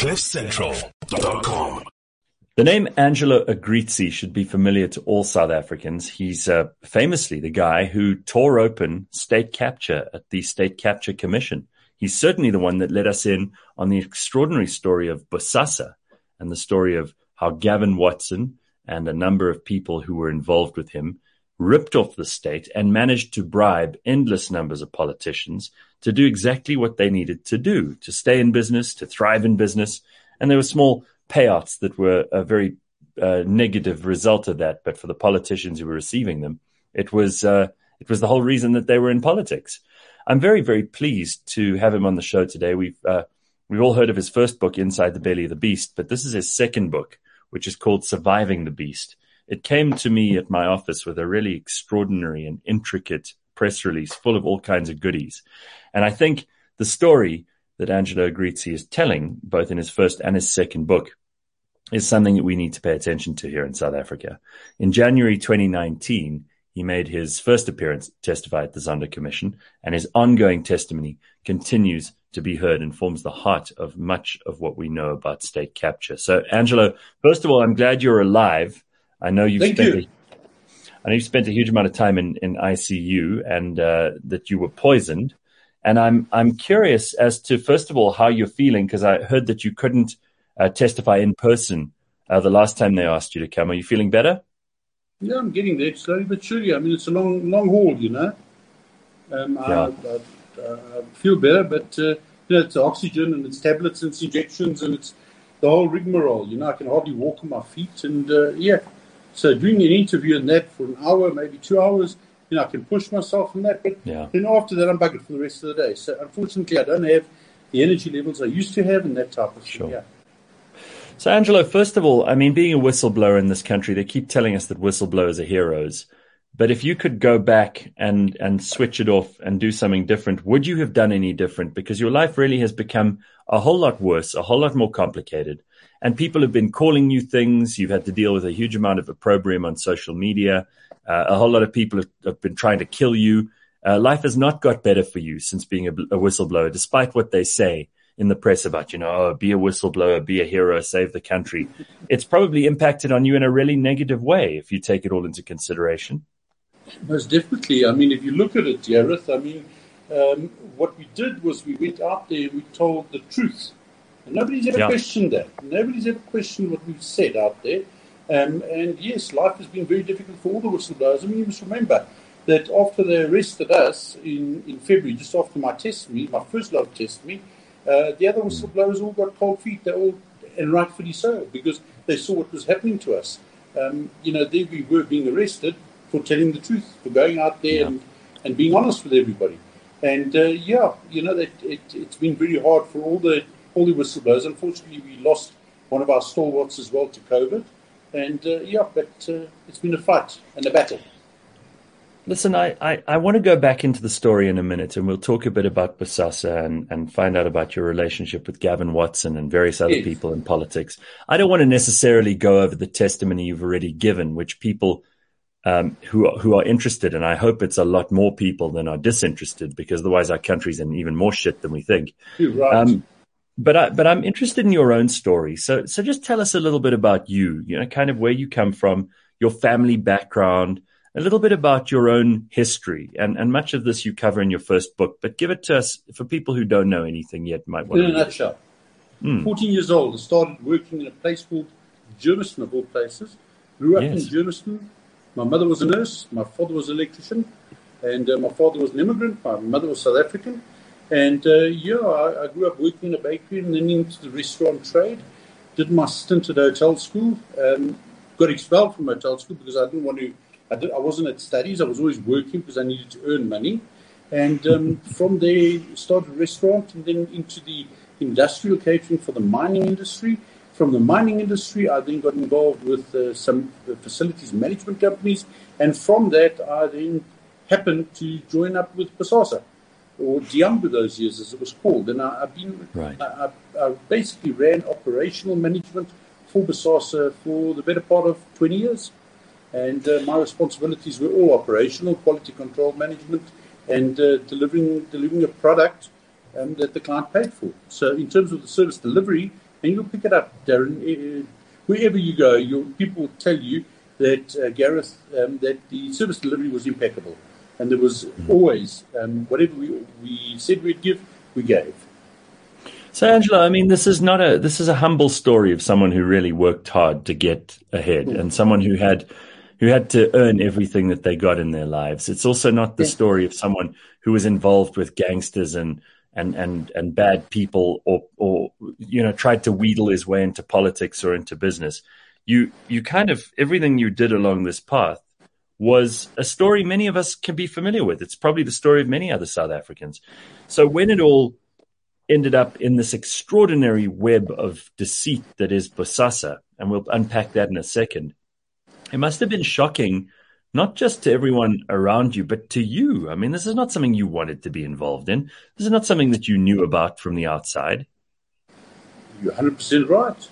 CliffCentral.com. The name Angelo Agrizzi should be familiar to all South Africans. He's uh, famously the guy who tore open state capture at the State Capture Commission. He's certainly the one that let us in on the extraordinary story of Bosasa and the story of how Gavin Watson and a number of people who were involved with him ripped off the state and managed to bribe endless numbers of politicians to do exactly what they needed to do to stay in business, to thrive in business. And there were small payouts that were a very uh, negative result of that. But for the politicians who were receiving them, it was uh, it was the whole reason that they were in politics. I'm very very pleased to have him on the show today. We've uh, we've all heard of his first book, Inside the Belly of the Beast, but this is his second book, which is called Surviving the Beast. It came to me at my office with a really extraordinary and intricate press release full of all kinds of goodies. And I think the story that Angelo Agrizzi is telling, both in his first and his second book, is something that we need to pay attention to here in South Africa. In January 2019, he made his first appearance to testify at the Zondo Commission, and his ongoing testimony continues to be heard and forms the heart of much of what we know about state capture. So, Angelo, first of all, I'm glad you're alive I know you've Thank spent. you. A, I know you spent a huge amount of time in, in ICU and uh, that you were poisoned. And I'm I'm curious as to first of all how you're feeling because I heard that you couldn't uh, testify in person uh, the last time they asked you to come. Are you feeling better? Yeah, I'm getting there slowly but surely. I mean, it's a long, long haul, you know. Um, Yeah. I, I, I feel better, but uh, you know, it's oxygen and it's tablets and it's injections and it's the whole rigmarole. You know, I can hardly walk on my feet, and uh, yeah. So doing an interview in that for an hour, maybe two hours, you know, I can push myself in that. But Yeah. then after that, I'm buggered for the rest of the day. So unfortunately, I don't have the energy levels I used to have and that type of Sure. thing. Yeah. So, Angelo, first of all, I mean, being a whistleblower in this country, they keep telling us that whistleblowers are heroes. But if you could go back and, and switch it off and do something different, would you have done any different? Because your life really has become a whole lot worse, a whole lot more complicated. And people have been calling you things. You've had to deal with a huge amount of opprobrium on social media. Uh, a whole lot of people have, have been trying to kill you. Uh, life has not got better for you since being a, a whistleblower, despite what they say in the press about, you know, oh, be a whistleblower, be a hero, save the country. It's probably impacted on you in a really negative way if you take it all into consideration. Most definitely. I mean, if you look at it, Gareth, I mean, um, what we did was we went out there and we told the truth. And nobody's ever Yeah. questioned that. Nobody's ever questioned what we've said out there. Um, and yes, life has been very difficult for all the whistleblowers. I mean, you must remember that after they arrested us in, in February, just after my testimony, my first of testimony, uh, the other whistleblowers all got cold feet. They all, and rightfully so, because they saw what was happening to us. Um, you know, there we were being arrested for telling the truth, for going out there Yeah. and, and being honest with everybody. And uh, yeah, you know, that it, it's been very hard for all the all the whistleblowers. Unfortunately, we lost one of our stalwarts as well to COVID. And uh, yeah, but uh, it's been a fight and a battle. Listen, I, I, I want to go back into the story in a minute and we'll talk a bit about Bosasa and, and find out about your relationship with Gavin Watson and various other Yes. people in politics. I don't want to necessarily go over the testimony you've already given, which people um, who, are- who are interested, and I hope it's a lot more people than are disinterested because otherwise our country's in even more shit than we think. You're right. Um, but I, but I'm interested in your own story. So so just tell us a little bit about you. You know, kind of where you come from, your family background, a little bit about your own history, and and much of this you cover in your first book. But give it to us for people who don't know anything yet. Might want in a to. nutshell. 14 years old, I started working in a place called Germiston, of all places. Grew up Yes. in Germiston. My mother was a nurse, my father was an electrician, and uh, my father was an immigrant. My mother was South African. And uh, yeah, I, I grew up working in a bakery and then into the restaurant trade. Did my stint at hotel school. Um, got expelled from hotel school because I didn't want to. I, did, I wasn't at studies. I was always working because I needed to earn money. And um, from there, started a restaurant and then into the industrial catering for the mining industry. From the mining industry, I then got involved with uh, some uh, facilities management companies. And from that, I then happened to join up with Bosasa, or Dyambu those years as it was called. And I, I've been, Right. I, I, I basically ran operational management for Bosasa for the better part of 20 years. And uh, my responsibilities were all operational, quality control management, and uh, delivering delivering a product um, that the client paid for. So, in terms of the service delivery, and you'll pick it up, Darren. Uh, wherever you go, your, people will tell you that uh, Gareth, um, that the service delivery was impeccable, and there was always um, whatever we, we said we'd give, we gave. So, Angelo, I mean, this is not a this is a humble story of someone who really worked hard to get ahead, mm. and someone who had who had to earn everything that they got in their lives. It's also not the yeah. story of someone who was involved with gangsters and and and and bad people, or or you know tried to wheedle his way into politics or into business. You you kind of everything you did along this path was a story many of us can be familiar with. It's probably the story of many other South Africans. So when it all ended up in this extraordinary web of deceit that is Bosasa, and we'll unpack that in a second. It must have been shocking, not just to everyone around you, but to you. I mean, this is not something you wanted to be involved in. This is not something that you knew about from the outside. You're 100% right.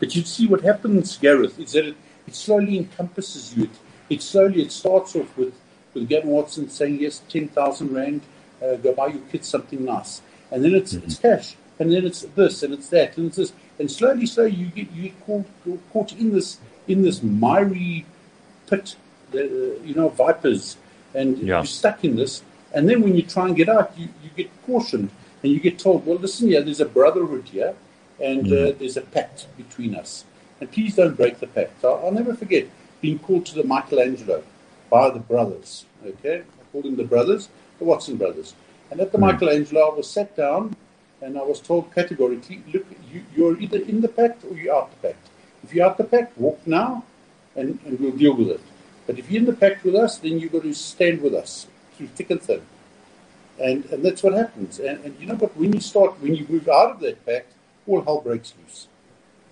But you see what happens, Gareth, is that it, it slowly encompasses you. It, it, slowly, it starts off with, with Gavin Watson saying, yes, 10,000 Rand, uh, go buy your kids something nice and then it's, mm-hmm. it's cash, and then it's this, and it's that, and it's this, and slowly, slowly, you get you get caught, caught in this in this miry pit, uh, you know, vipers, and yeah. you're stuck in this. And then when you try and get out, you, you get cautioned, and you get told, well, listen, yeah, there's a brotherhood here, and uh, mm-hmm. uh, there's a pact between us, and please don't break the pact. I'll, I'll never forget being called to the Michelangelo by the brothers. Okay, I called him the brothers, the Watson brothers and at the mm. Michelangelo, I was sat down and I was told categorically, look, you, you're either in the pact or you're out the pact. If you're out the pact, walk now and, and we'll deal with it. But if you're in the pact with us, then you've got to stand with us through thick and thin. And, and that's what happens. And, and you know what? When you start, when you move out of that pact, all hell breaks loose.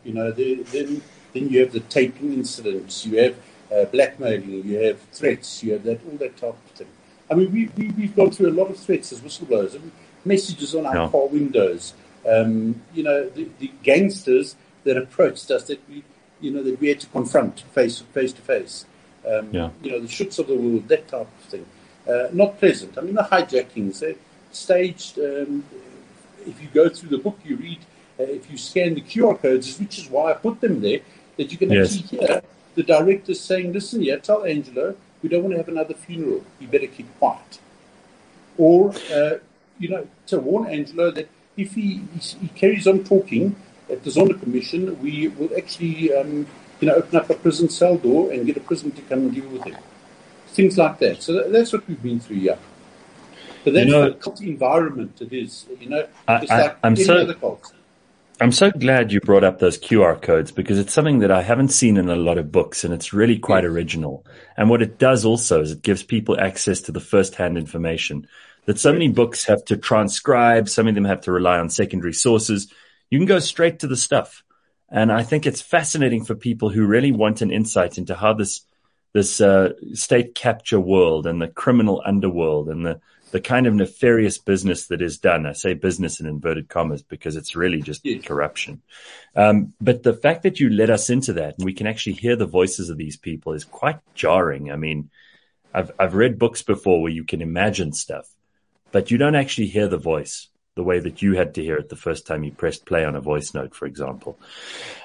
You know, then, then you have the taping incidents, you have uh, blackmailing, you have threats, you have that all that type of thing. I mean, we, we, we've gone through a lot of threats as whistleblowers. Messages on our yeah. car windows. Um, you know, the, the, gangsters that approached us that we, you know, that we had to confront face face to face. Um, yeah. You know, the shoots of the world, that type of thing. Uh, not pleasant. I mean, the hijackings, they're staged. Um, if you go through the book, you read, uh, if you scan the QR codes, which is why I put them there, that you can yes. actually hear the director saying, listen here, tell Angelo we don't want to have another funeral. You better keep quiet. Or, uh, you know, to warn Angelo that if he, he, carries on talking at the Zondo Commission, we will actually, um, you know, open up a prison cell door and get a prison to come and deal with him. Things like that. So that, that's what we've been through, yeah. But that's you know, the cult environment it is, you know, just I, like I, any so, other cult. I'm so glad you brought up those QR codes because it's something that I haven't seen in a lot of books and it's really quite original. And what it does also is it gives people access to the first-hand information that so many books have to transcribe. Some of them have to rely on secondary sources. You can go straight to the stuff. And I think it's fascinating for people who really want an insight into how this, this, uh, state capture world and the criminal underworld and the, the kind of nefarious business that is done. I say business in inverted commas because it's really just yes. corruption. Um, but the fact that you let us into that and we can actually hear the voices of these people is quite jarring. I mean, I've, I've read books before where you can imagine stuff, but you don't actually hear the voice the way that you had to hear it the first time you pressed play on a voice note, for example.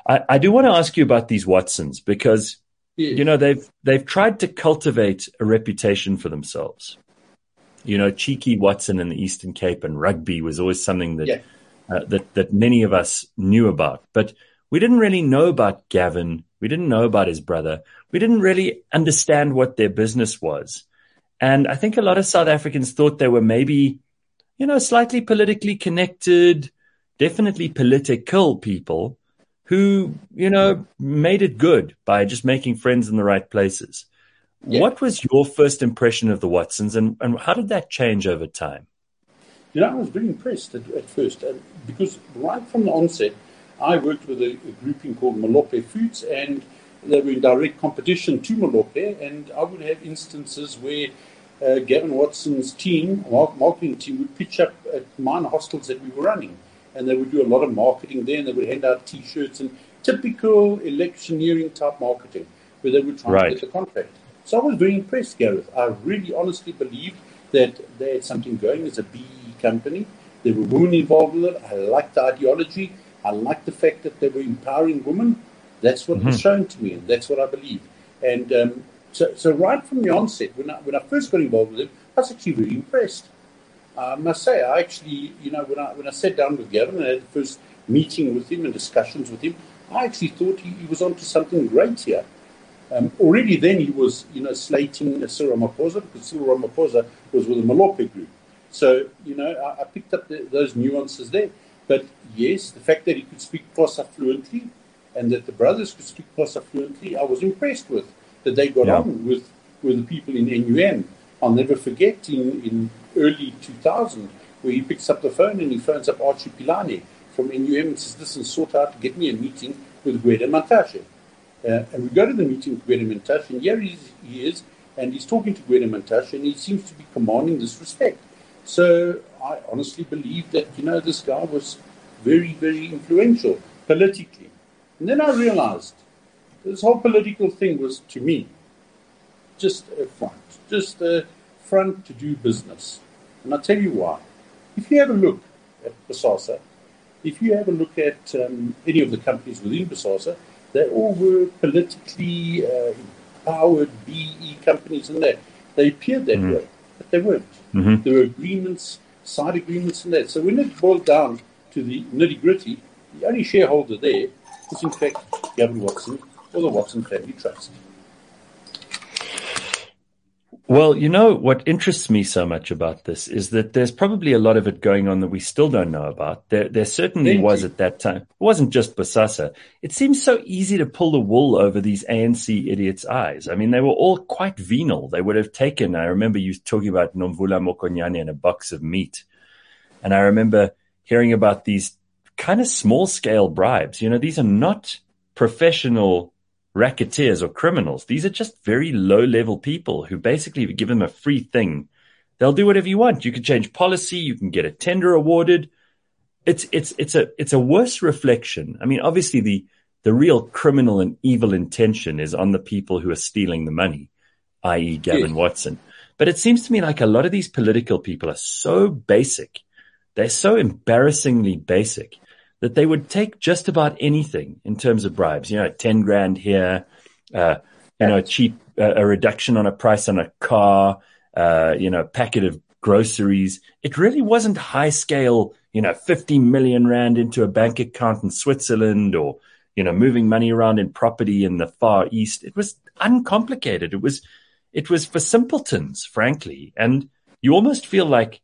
I, I do want to ask you about these Watsons because, you know, they've, they've tried to cultivate a reputation for themselves you know, cheeky Watson in the Eastern Cape and rugby was always something that yeah. uh, that that many of us knew about, but we didn't really know about Gavin. We didn't know about his brother. We didn't really understand what their business was. And I think a lot of South Africans thought they were maybe, you know, slightly politically connected, definitely political people who, you know, made it good by just making friends in the right places. Yeah. What was your first impression of the Watsons, and, and how did that change over time? You know, I was very impressed at, at first uh, because right from the onset, I worked with a, a grouping called Molope Foods, and they were in direct competition to Molope. And I would have instances where uh, Gavin Watson's team, marketing team, would pitch up at mine hostels that we were running, and they would do a lot of marketing there, and they would hand out T-shirts and typical electioneering type marketing, where they would try right. to get the contract. So I was very impressed, Gareth. I really honestly believed that they had something going as a BE company. There were women involved with it. I liked the ideology. I liked the fact that they were empowering women. That's what mm-hmm. was shown to me, and that's what I believe. And um, so, so right from the onset, when I, when I first got involved with him, I was actually really impressed. I must say, I actually, you know, when I when I sat down with Gavin and had the first meeting with him and discussions with him, I actually thought he, he was onto something great here. Um, already then he was, you know, slating Cyril Ramaphosa because Cyril Ramaphosa was with the Molope group. So, you know, I, I picked up the, those nuances there. But yes, the fact that he could speak Xhosa fluently and that the brothers could speak Xhosa fluently, I was impressed with that they got yeah. on with, with the people in NUM. I'll never forget in, in early 2000 where he picks up the phone and he phones up Archie Palane from NUM and says, listen, sort out, get me a meeting with Gwede Mantashe. Uh, and we go to the meeting with Gwede Mantashe, and here he is, he is, and he's talking to Gwede Mantashe, and he seems to be commanding this respect. So I honestly believe that, you know, this guy was very, very influential politically. And then I realized this whole political thing was, to me, just a front, just a front to do business. And I'll tell you why. If you have a look at BOSASA, if you have a look at um, any of the companies within BOSASA, they all were politically uh, empowered BE companies and that. They appeared that mm-hmm. way, but they weren't. Mm-hmm. There were agreements, side agreements and that. So when it boiled down to the nitty gritty, the only shareholder there was in fact Gavin Watson or the Watson Family Trust. Well, you know, what interests me so much about this is that there's probably a lot of it going on that we still don't know about. There, there certainly Thank was you. at that time. It wasn't just BOSASA. It seems so easy to pull the wool over these ANC idiots' eyes. I mean, they were all quite venal. They would have taken, I remember you talking about Nomvula Mokonyane and a box of meat. And I remember hearing about these kind of small scale bribes. You know, these are not professional racketeers or criminals. These are just very low level people who basically give them a free thing. They'll do whatever you want. You can change policy. You can get a tender awarded. It's, it's, it's a, it's a worse reflection. I mean, obviously the, the real criminal and evil intention is on the people who are stealing the money, i.e. Gavin Watson. But it seems to me like a lot of these political people are so basic. They're so embarrassingly basic that they would take just about anything in terms of bribes. You know, ten grand here, uh, you know, a cheap uh, a reduction on a price on a car, uh, you know, a packet of groceries. It really wasn't high scale. You know, fifty million rand into a bank account in Switzerland, or you know, moving money around in property in the Far East. It was uncomplicated. It was it was for simpletons, frankly, and you almost feel like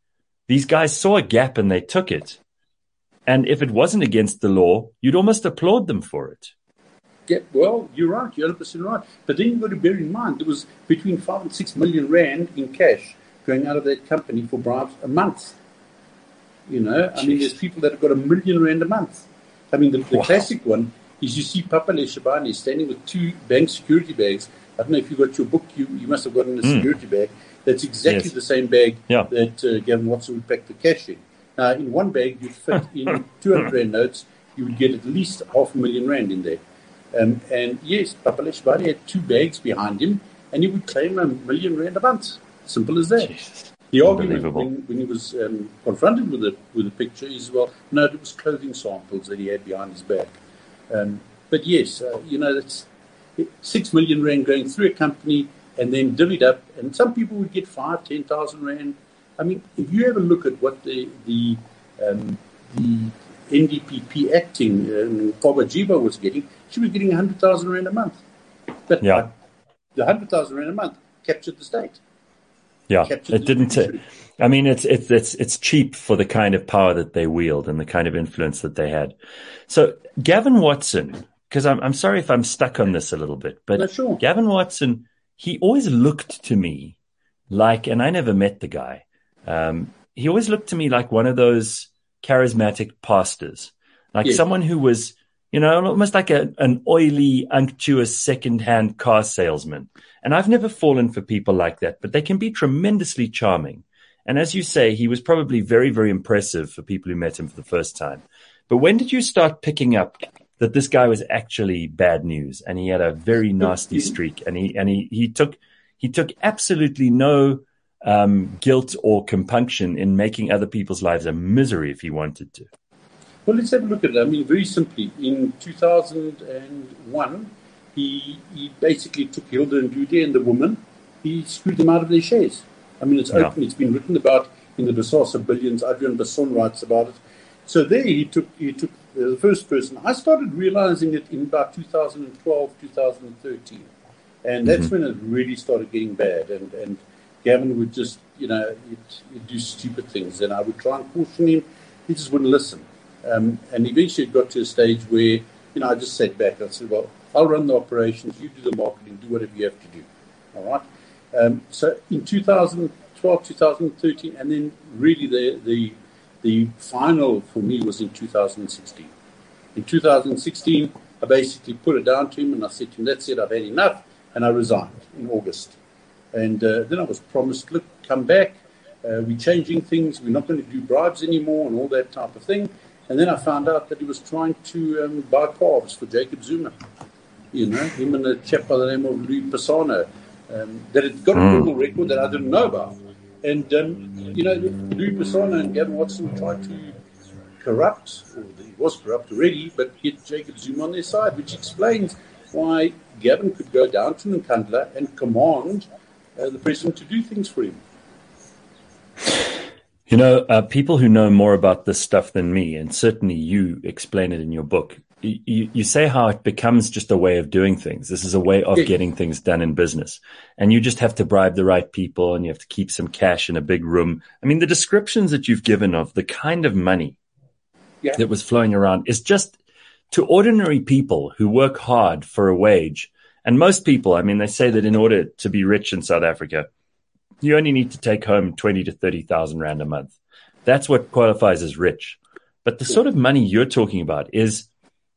these guys saw a gap and they took it and if it wasn't against the law, you'd almost applaud them for it. Yeah, well, you're right. You're 100% right. But then you've got to bear in mind there was between five and six million rand in cash going out of that company for bribes a month. You know, I Jeez. mean, there's people that have got a million rand a month. I mean, the, the wow. classic one is you see Papa Leshabane standing with two bank security bags. I don't know if you got your book, you, you must have gotten a mm. security bag. That's exactly yes. the same bag yeah. that uh, Gavin Watson would pack the cash in. Uh, in one bag, you'd fit in 200 Rand notes, you would get at least half a million Rand in there. Um, and yes, Papa Leshabane had two bags behind him, and he would claim a million Rand a month. Simple as that. Jesus. The argument when, when, he was um, confronted with the, with the picture is, well, no, it was clothing samples that he had behind his back. Um, but yes, uh, you know, that's six million Rand going through a company and then divvied up. And some people would get five, ten thousand Rand I mean, if you ever look at what the the um, the NDPP acting um, Jiba was getting, she was getting 100,000 Rand a month. But yeah. the 100,000 Rand a month captured the state. Yeah, captured it didn't. I mean, it's, it's, it's, it's cheap for the kind of power that they wield and the kind of influence that they had. So Gavin Watson, because I'm, I'm sorry if I'm stuck on this a little bit, but sure. Gavin Watson, he always looked to me like, and I never met the guy, um, he always looked to me like one of those charismatic pastors, like yeah. someone who was, you know, almost like a, an oily, unctuous second-hand car salesman. And I've never fallen for people like that, but they can be tremendously charming. And as you say, he was probably very, very impressive for people who met him for the first time. But when did you start picking up that this guy was actually bad news and he had a very nasty streak and he, and he, he took, he took absolutely no um, guilt or compunction in making other people's lives a misery if he wanted to. Well, let's have a look at it. I mean, very simply, in 2001, he, he basically took Hilda Ndude and the woman, he screwed them out of their shares. I mean, it's yeah. open, it's been written about in the Bosasa Billions. Adriaan Basson writes about it. So there he took, he took the first person. I started realizing it in about 2012, 2013. And that's mm-hmm. when it really started getting bad. And, and Gavin would just, you know, he'd, he'd do stupid things. And I would try and caution him. He just wouldn't listen. Um, and eventually it got to a stage where, you know, I just sat back and I said, well, I'll run the operations, you do the marketing, do whatever you have to do. All right? Um, so in 2012, 2013, and then really the, the, the final for me was in 2016. In 2016, I basically put it down to him and I said to him, that's it, I've had enough. And I resigned in August. And uh, then I was promised, look, come back. Uh, we're changing things. We're not going to do bribes anymore and all that type of thing. And then I found out that he was trying to um, buy calves for Jacob Zuma. You know, him and a chap by the name of Louis Pisano. Um, that had got a hmm. criminal record that I didn't know about. And, um, you know, Louis Pisano and Gavin Watson tried to corrupt, or he was corrupt already, but get Jacob Zuma on their side, which explains why Gavin could go down to Nkandla and command uh, the president to do things for him. You know, uh, people who know more about this stuff than me, and certainly you explain it in your book, you, you say how it becomes just a way of doing things. This is a way of getting things done in business. And you just have to bribe the right people and you have to keep some cash in a big room. I mean, the descriptions that you've given of the kind of money yeah. that was flowing around is just to ordinary people who work hard for a wage. And most people, I mean, they say that in order to be rich in South Africa, you only need to take home 20 to 30,000 Rand a month. That's what qualifies as rich. But the sort of money you're talking about is,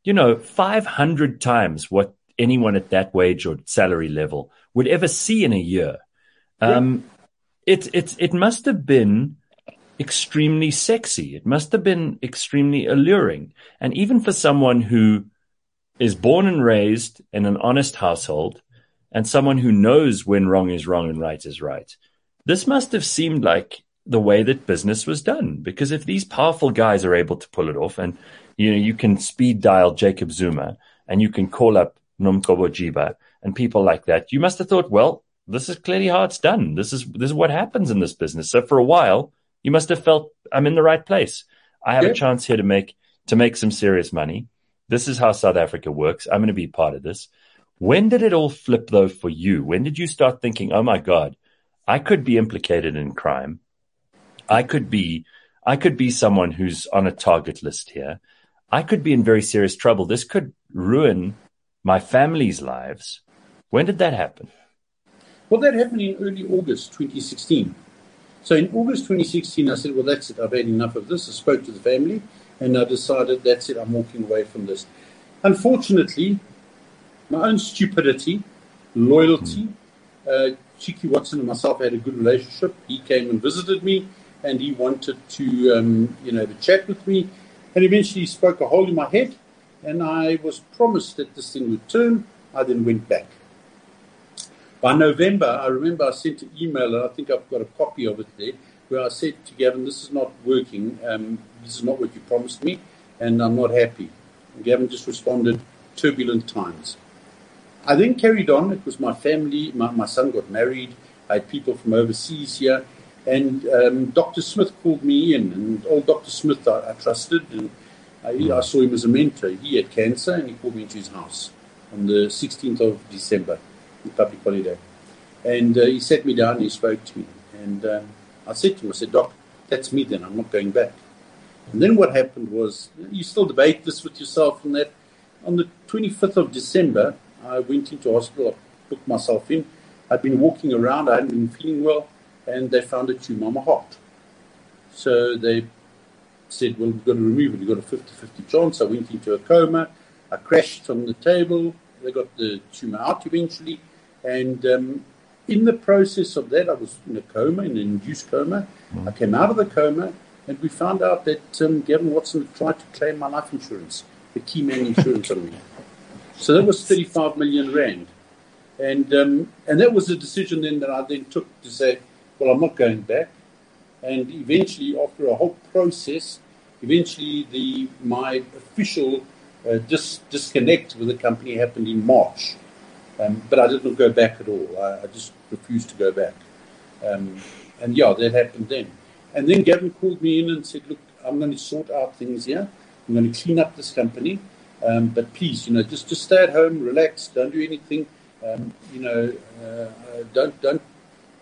you know, 500 times what anyone at that wage or salary level would ever see in a year. Um, it, it, it must have been extremely sexy. It must have been extremely alluring. And even for someone who is born and raised in an honest household and someone who knows when wrong is wrong and right is right, this must have seemed like the way that business was done. Because if these powerful guys are able to pull it off, and you know, you can speed dial Jacob Zuma and you can call up Nomgcobo Jiba and people like that, you must have thought, well, this is clearly how it's done. This is this is what happens in this business. So for a while, you must have felt I'm in the right place. I have yeah. a chance here to make to make some serious money. This is how South Africa works. I'm going to be part of this. When did it all flip though for you? When did you start thinking, "Oh my god, I could be implicated in crime. I could be, I could be someone who's on a target list here. I could be in very serious trouble. This could ruin my family's lives. When did that happen? Well, that happened in early August 2016. So in August 2016, I said, well, that's it. I've had enough of this. I spoke to the family and I decided that's it. I'm walking away from this. Unfortunately, my own stupidity, loyalty, uh, Cheeky Watson and myself had a good relationship. He came and visited me, and he wanted to, um, you know, a chat with me. And eventually, he spoke a hole in my head, and I was promised that this thing would turn. I then went back. By November, I remember I sent an email, and I think I've got a copy of it there, where I said to Gavin, "This is not working. Um, this is not what you promised me, and I'm not happy." And Gavin just responded, "Turbulent times." I then carried on. It was my family. My, my son got married. I had people from overseas here. And um, Dr. Smith called me in. And old Dr. Smith I, I trusted. And I, I, saw him as a mentor. He had cancer and he called me into his house on the 16th of December, public holiday. And uh, he sat me down and he spoke to me. And um, I said to him, I said, Doc, that's me then. I'm not going back. And then what happened was, you still debate this with yourself and that. On the 25th of December, I went into hospital, I booked myself in. I'd been walking around, I hadn't been feeling well, and they found a tumor on my heart. So they said, Well, we've got to remove it. You've got a 50 50 chance. I went into a coma. I crashed on the table. They got the tumor out eventually. And um, in the process of that, I was in a coma, in an induced coma. Mm. I came out of the coma, and we found out that um, Gavin Watson had tried to claim my life insurance, the key man insurance on me. So that was 35 million rand. And, um, and that was a decision then that I then took to say, well, I'm not going back. And eventually, after a whole process, eventually, the my official uh, dis- disconnect with the company happened in March. Um, but I didn't go back at all. I, I just refused to go back. Um, and yeah, that happened then. And then Gavin called me in and said, Look, I'm going to sort out things here. I'm going to clean up this company. Um, but please, you know, just, just stay at home, relax, don't do anything. Um, you know, uh, uh don't, don't,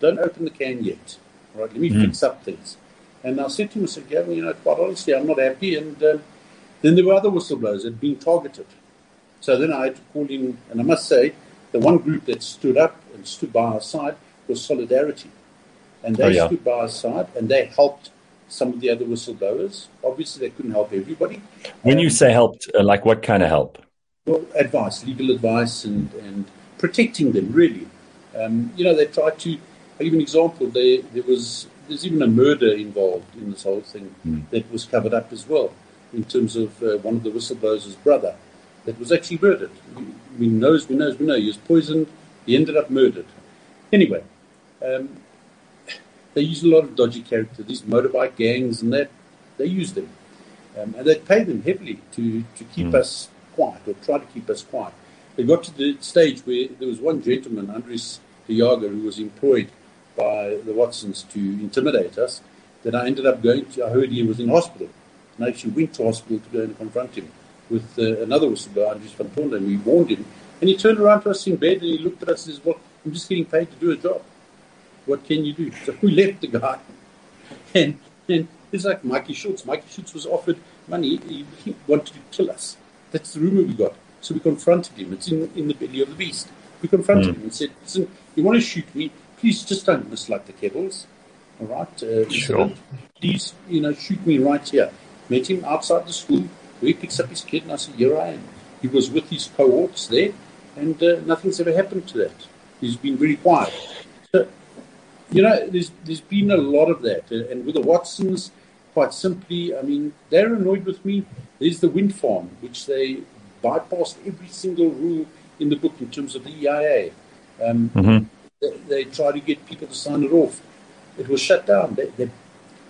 don't open the can yet. Right? Let me mm. fix up things. And I said to him, I said, Gavin, you know, quite honestly, I'm not happy. And um, then there were other whistleblowers that had been targeted. So then I had to call in, and I must say, the one group that stood up and stood by our side was Solidarity. And they oh, yeah. stood by our side and they helped some of the other whistleblowers. Obviously, they couldn't help everybody. When um, you say helped, uh, like what kind of help? Well, advice, legal advice, and, and protecting them, really. Um, you know, they tried to, I'll give an example. They, there was, there's even a murder involved in this whole thing mm. that was covered up as well, in terms of uh, one of the whistleblowers' brother that was actually murdered. We know, we knows, we know. He was poisoned. He ended up murdered. Anyway, um, they use a lot of dodgy characters, these motorbike gangs and that. They use them. Um, and they pay them heavily to, to keep mm. us quiet or try to keep us quiet. They got to the stage where there was one gentleman, Andres Diaga, who was employed by the Watsons to intimidate us, that I ended up going to, I heard he was in hospital. And I actually went to hospital to go and confront him with uh, another whistleblower, Andries van and we warned him. And he turned around to us in bed and he looked at us and says, Well, I'm just getting paid to do a job. What can you do? So we left the guy. And, and it's like Mikey Schultz. Mikey Schultz was offered money. He, he, wanted to kill us. That's the rumor we got. So we confronted him. It's in, in the belly of the beast. We confronted mm. him and said, Listen, you want to shoot me? Please just don't miss like the Kebbles. All right? Uh, sure. Please, you know, shoot me right here. Met him outside the school he picks up his kid, and I said, Here I am. He was with his cohorts there, and uh, nothing's ever happened to that. He's been very quiet. So, you know, there's, there's been a lot of that. And with the Watsons, quite simply, I mean, they're annoyed with me. There's the wind farm, which they bypassed every single rule in the book in terms of the EIA. Um, mm-hmm. they, they try to get people to sign it off. It was shut down. They, they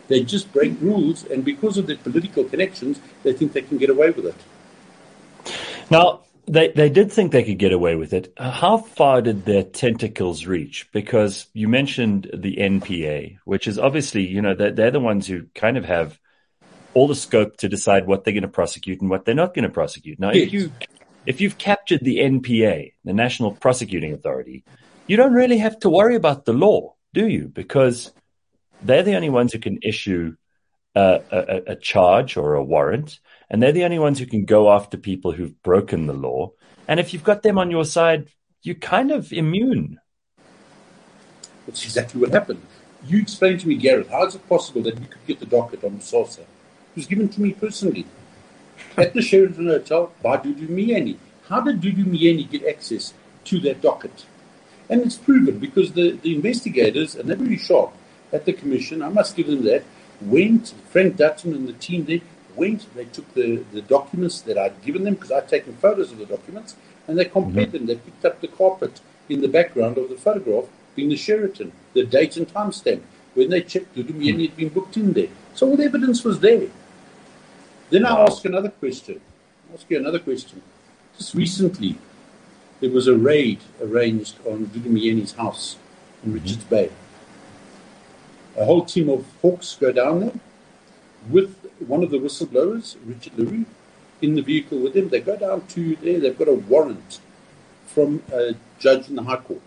they just break rules, and because of their political connections, they think they can get away with it. Now, they, they did think they could get away with it. How far did their tentacles reach? Because you mentioned the NPA, which is obviously, you know, they're, they're the ones who kind of have all the scope to decide what they're going to prosecute and what they're not going to prosecute. Now, yes. if you if you've captured the NPA, the National Prosecuting Authority, you don't really have to worry about the law, do you? Because they're the only ones who can issue a, a, a, charge or a warrant, and they're the only ones who can go after people who've broken the law. And if you've got them on your side, you're kind of immune. That's exactly what happened. You explained to me, Gareth, how is it possible that you could get the docket on Bosasa? It was given to me personally at the Sheraton Hotel by Dudu Myeni. How did Dudu Myeni get access to that docket? And it's proven because the, the investigators, and they're really sharp, at the commission, I must give them that, went, Frank Dutton and the team there went, they took the, the documents that I'd given them, because I'd taken photos of the documents, and they compared mm-hmm. them. They picked up the carpet in the background of the photograph being the Sheraton, the date and timestamp. When they checked, Dudu Myeni had been booked in there. So all the evidence was there. Then I ask another question. I ask you another question. Just recently, there was a raid arranged on Dudu Myeni's house in mm-hmm. Richards Bay a whole team of hawks go down there with one of the whistleblowers, Richard le Roux, in the vehicle with him. They go down to there. They've got a warrant from a judge in the High Court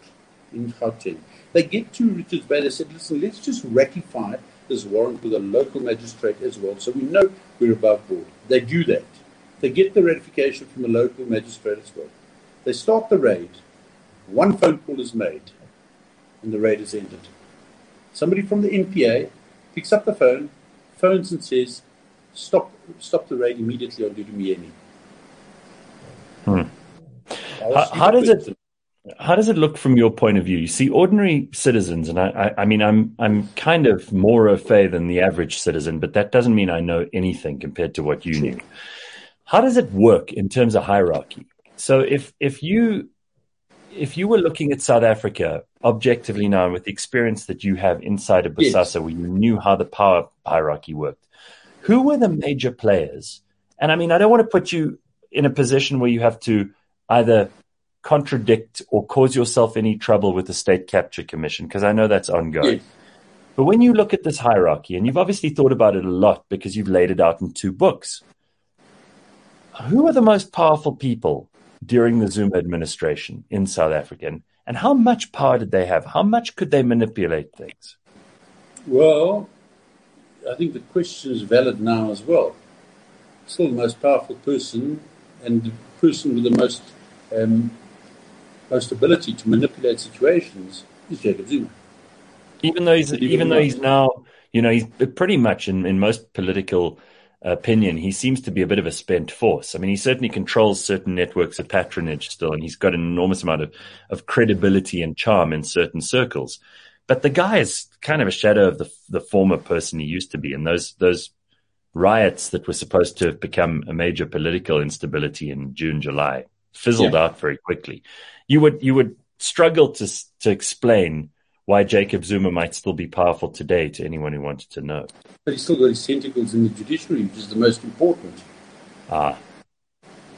in Gauteng. They get to Richards Bay. They said, listen, let's just ratify this warrant with a local magistrate as well so we know we're above board. They do that. They get the ratification from the local magistrate as well. They start the raid. One phone call is made, and the raid is ended. Somebody from the NPA picks up the phone, phones and says, "Stop, stop the raid immediately on Dudu Hmm. How, how does it? How does it look from your point of view? You see, ordinary citizens, and I, I, I mean, I'm, I'm kind of more au fait than the average citizen, but that doesn't mean I know anything compared to what you knew. How does it work in terms of hierarchy? So, if, if you, if you were looking at South Africa objectively now, with the experience that you have inside of Bosasa, yes. where you knew how the power hierarchy worked, who were the major players? And I mean, I don't want to put you in a position where you have to either contradict or cause yourself any trouble with the State Capture Commission, because I know that's ongoing. Yes. But when you look at this hierarchy, and you've obviously thought about it a lot because you've laid it out in two books, who are the most powerful people during the Zuma administration in South Africa? And how much power did they have? How much could they manipulate things? Well, I think the question is valid now as well. Still, the most powerful person and the person with the most um, most ability to manipulate situations is Jacob Zuma. Even though he's even, even though he's now, you know, he's pretty much in, in most political opinion, he seems to be a bit of a spent force. I mean, he certainly controls certain networks of patronage still, and he's got an enormous amount of, of credibility and charm in certain circles. But the guy is kind of a shadow of the the former person he used to be, and those those riots that were supposed to have become a major political instability in June, July fizzled yeah. out very quickly. You would you would struggle to to explain why Jacob Zuma might still be powerful today to anyone who wanted to know. But he's still got his tentacles in the judiciary, which is the most important. Ah.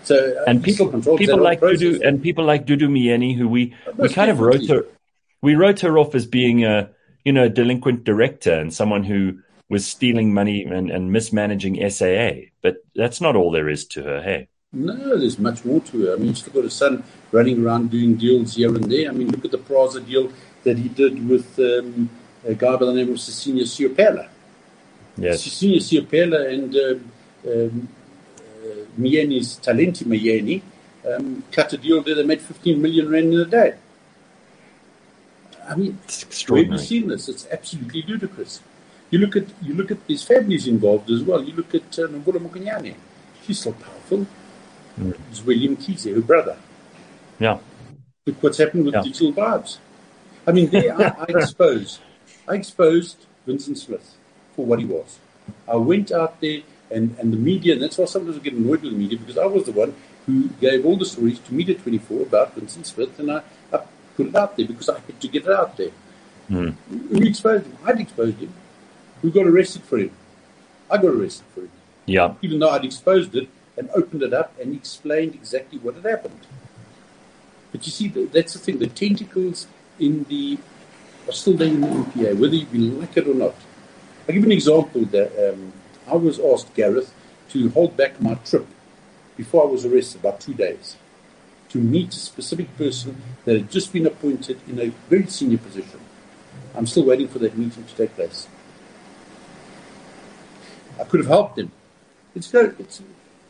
So uh, and people people like Dudu and people like Dudu Myeni, who we we kind of wrote her we wrote her off as being a you know a delinquent director and someone who was stealing money and, and mismanaging SAA. But that's not all there is to her. Hey. No, there's much more to her. I mean, she's got a son running around doing deals here and there. I mean, look at the Prasa deal that he did with um, a guy by the name of Cecilia Siopela. Yes. Cecilia Siopela and um, um, uh, Myeni's Thalente Myeni um, cut a deal there that made 15 million rand in a day. I mean, where have you seen this? It's absolutely ludicrous. You look at you look at these families involved as well. You look at uh, Nomvula Mokonyane. She's so powerful. Mm. It's William Kize, her brother. Yeah. Look what's happened with yeah. digital vibes. I mean, there I, I exposed, I exposed Vincent Smith for what he was. I went out there and, and the media, and that's why sometimes I get annoyed with the media because I was the one who gave all the stories to Media 24 about Vincent Smith, and I, I put it out there because I had to get it out there. Mm. We exposed him. I'd exposed him. We got arrested for him. I got arrested for him. Yeah. Even though I'd exposed it and opened it up and explained exactly what had happened. But you see, that's the thing. The tentacles in the are still there in the NPA, whether you like it or not. I'll give an example that um, I was asked, Gareth, to hold back my trip before I was arrested, about two days, to meet a specific person that had just been appointed in a very senior position. I'm still waiting for that meeting to take place. I could have helped him. It's it's,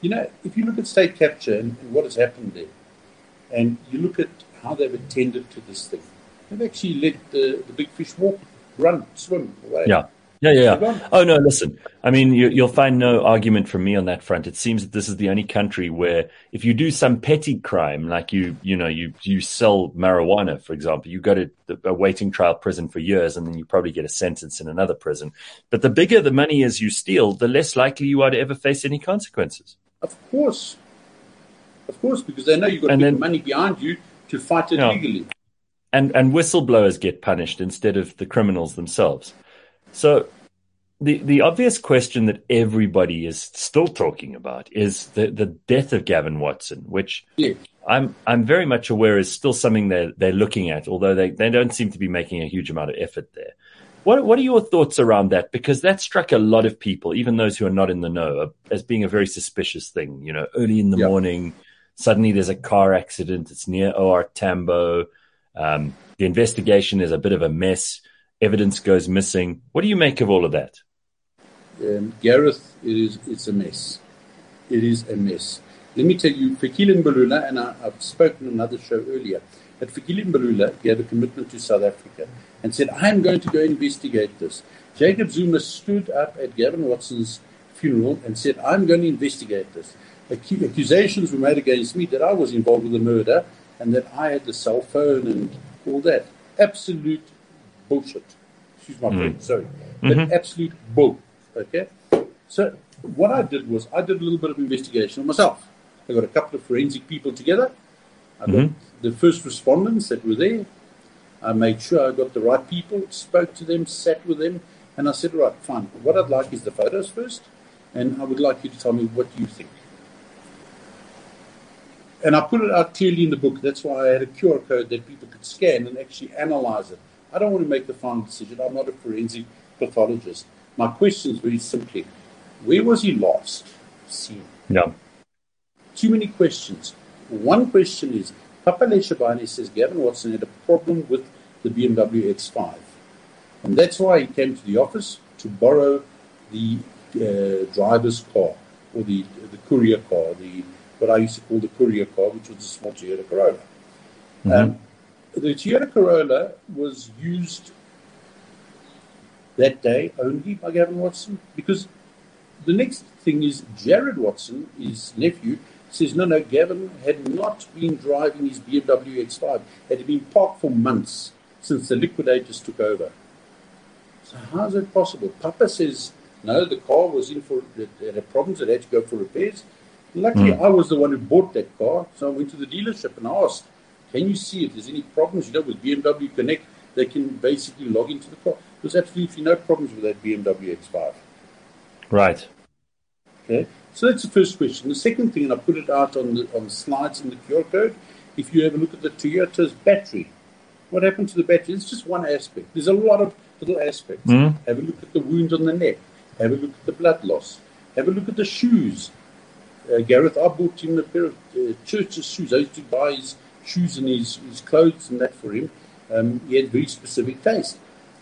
you know, if you look at state capture and, and what has happened there, and you look at how they've attended to this thing, They've actually let the, the big fish walk, run, swim away. Yeah. Yeah, yeah, yeah. Oh no, listen. I mean, you, will find no argument from me on that front. It seems that this is the only country where, if you do some petty crime, like you, you know, you you sell marijuana, for example, you go to a waiting trial prison for years, and then you probably get a sentence in another prison. But the bigger the money is you steal, the less likely you are to ever face any consequences. Of course, of course, because they know you've got then, money behind you to fight it yeah. legally and and whistleblowers get punished instead of the criminals themselves. So the the obvious question that everybody is still talking about is the the death of Gavin Watson, which yeah. I'm I'm very much aware is still something they're they're looking at, although they, they don't seem to be making a huge amount of effort there. What what are your thoughts around that? Because that struck a lot of people, even those who are not in the know, uh, as being a very suspicious thing. You know, early in the yeah. morning, suddenly there's a car accident. It's near OR Tambo um, the investigation is a bit of a mess. Evidence goes missing. What do you make of all of that? Um, Gareth, it is it's a mess. It is a mess. Let me tell you, Fikile Mbalula, and I, have spoken on another show earlier, that Fikile Mbalula gave a commitment to South Africa and said, I'm going to go investigate this. Jacob Zuma stood up at Gavin Watson's funeral and said, I'm going to investigate this. Accusations were made against me that I was involved with the murder and that I had the cell phone and all that. Absolute bullshit. Excuse my mm. sorry. But mm-hmm. absolute bull. Okay? So what I did was I did a little bit of investigation on myself. I got a couple of forensic people together. I got mm-hmm. the first respondents that were there. I made sure I got the right people, spoke to them, sat with them, and I said, right, fine. What I'd like is the photos first, and I would like you to tell me what you think. And I put it out clearly in the book. That's why I had a QR code that people could scan and actually analyze it. I don't want to make the final decision. I'm not a forensic pathologist. My question is very simply where was he last seen? No. Too many questions. One question is Papa Leshabane says Gavin Watson had a problem with the BMW X5. And that's why he came to the office to borrow the uh, driver's car or the, the courier car, the what I used to call the courier car, which was a small Toyota Corolla. Mm-hmm. Um, the Toyota Corolla was used that day only by Gavin Watson because the next thing is Jared Watson, his nephew, says, no, no, Gavin had not been driving his BMW X5. It had been parked for months since the liquidators took over. So how is it possible? Papa says, no, the car was in for, it had problems, it had to go for repairs. Luckily, mm. I was the one who bought that car, so I went to the dealership and asked, "Can you see if there's any problems?" You know, with BMW Connect, they can basically log into the car. There's absolutely no problems with that BMW X5. Right. Okay. So that's the first question. The second thing, and I put it out on the on the slides in the QR code. If you have a look at the Toyota's battery, what happened to the battery? It's just one aspect. There's a lot of little aspects. Mm. Have a look at the wound on the neck. Have a look at the blood loss. Have a look at the shoes uh, Gareth, I bought him a pair of uh, church's shoes. I used to buy his shoes and his, his clothes and that for him. Um, he had very specific taste.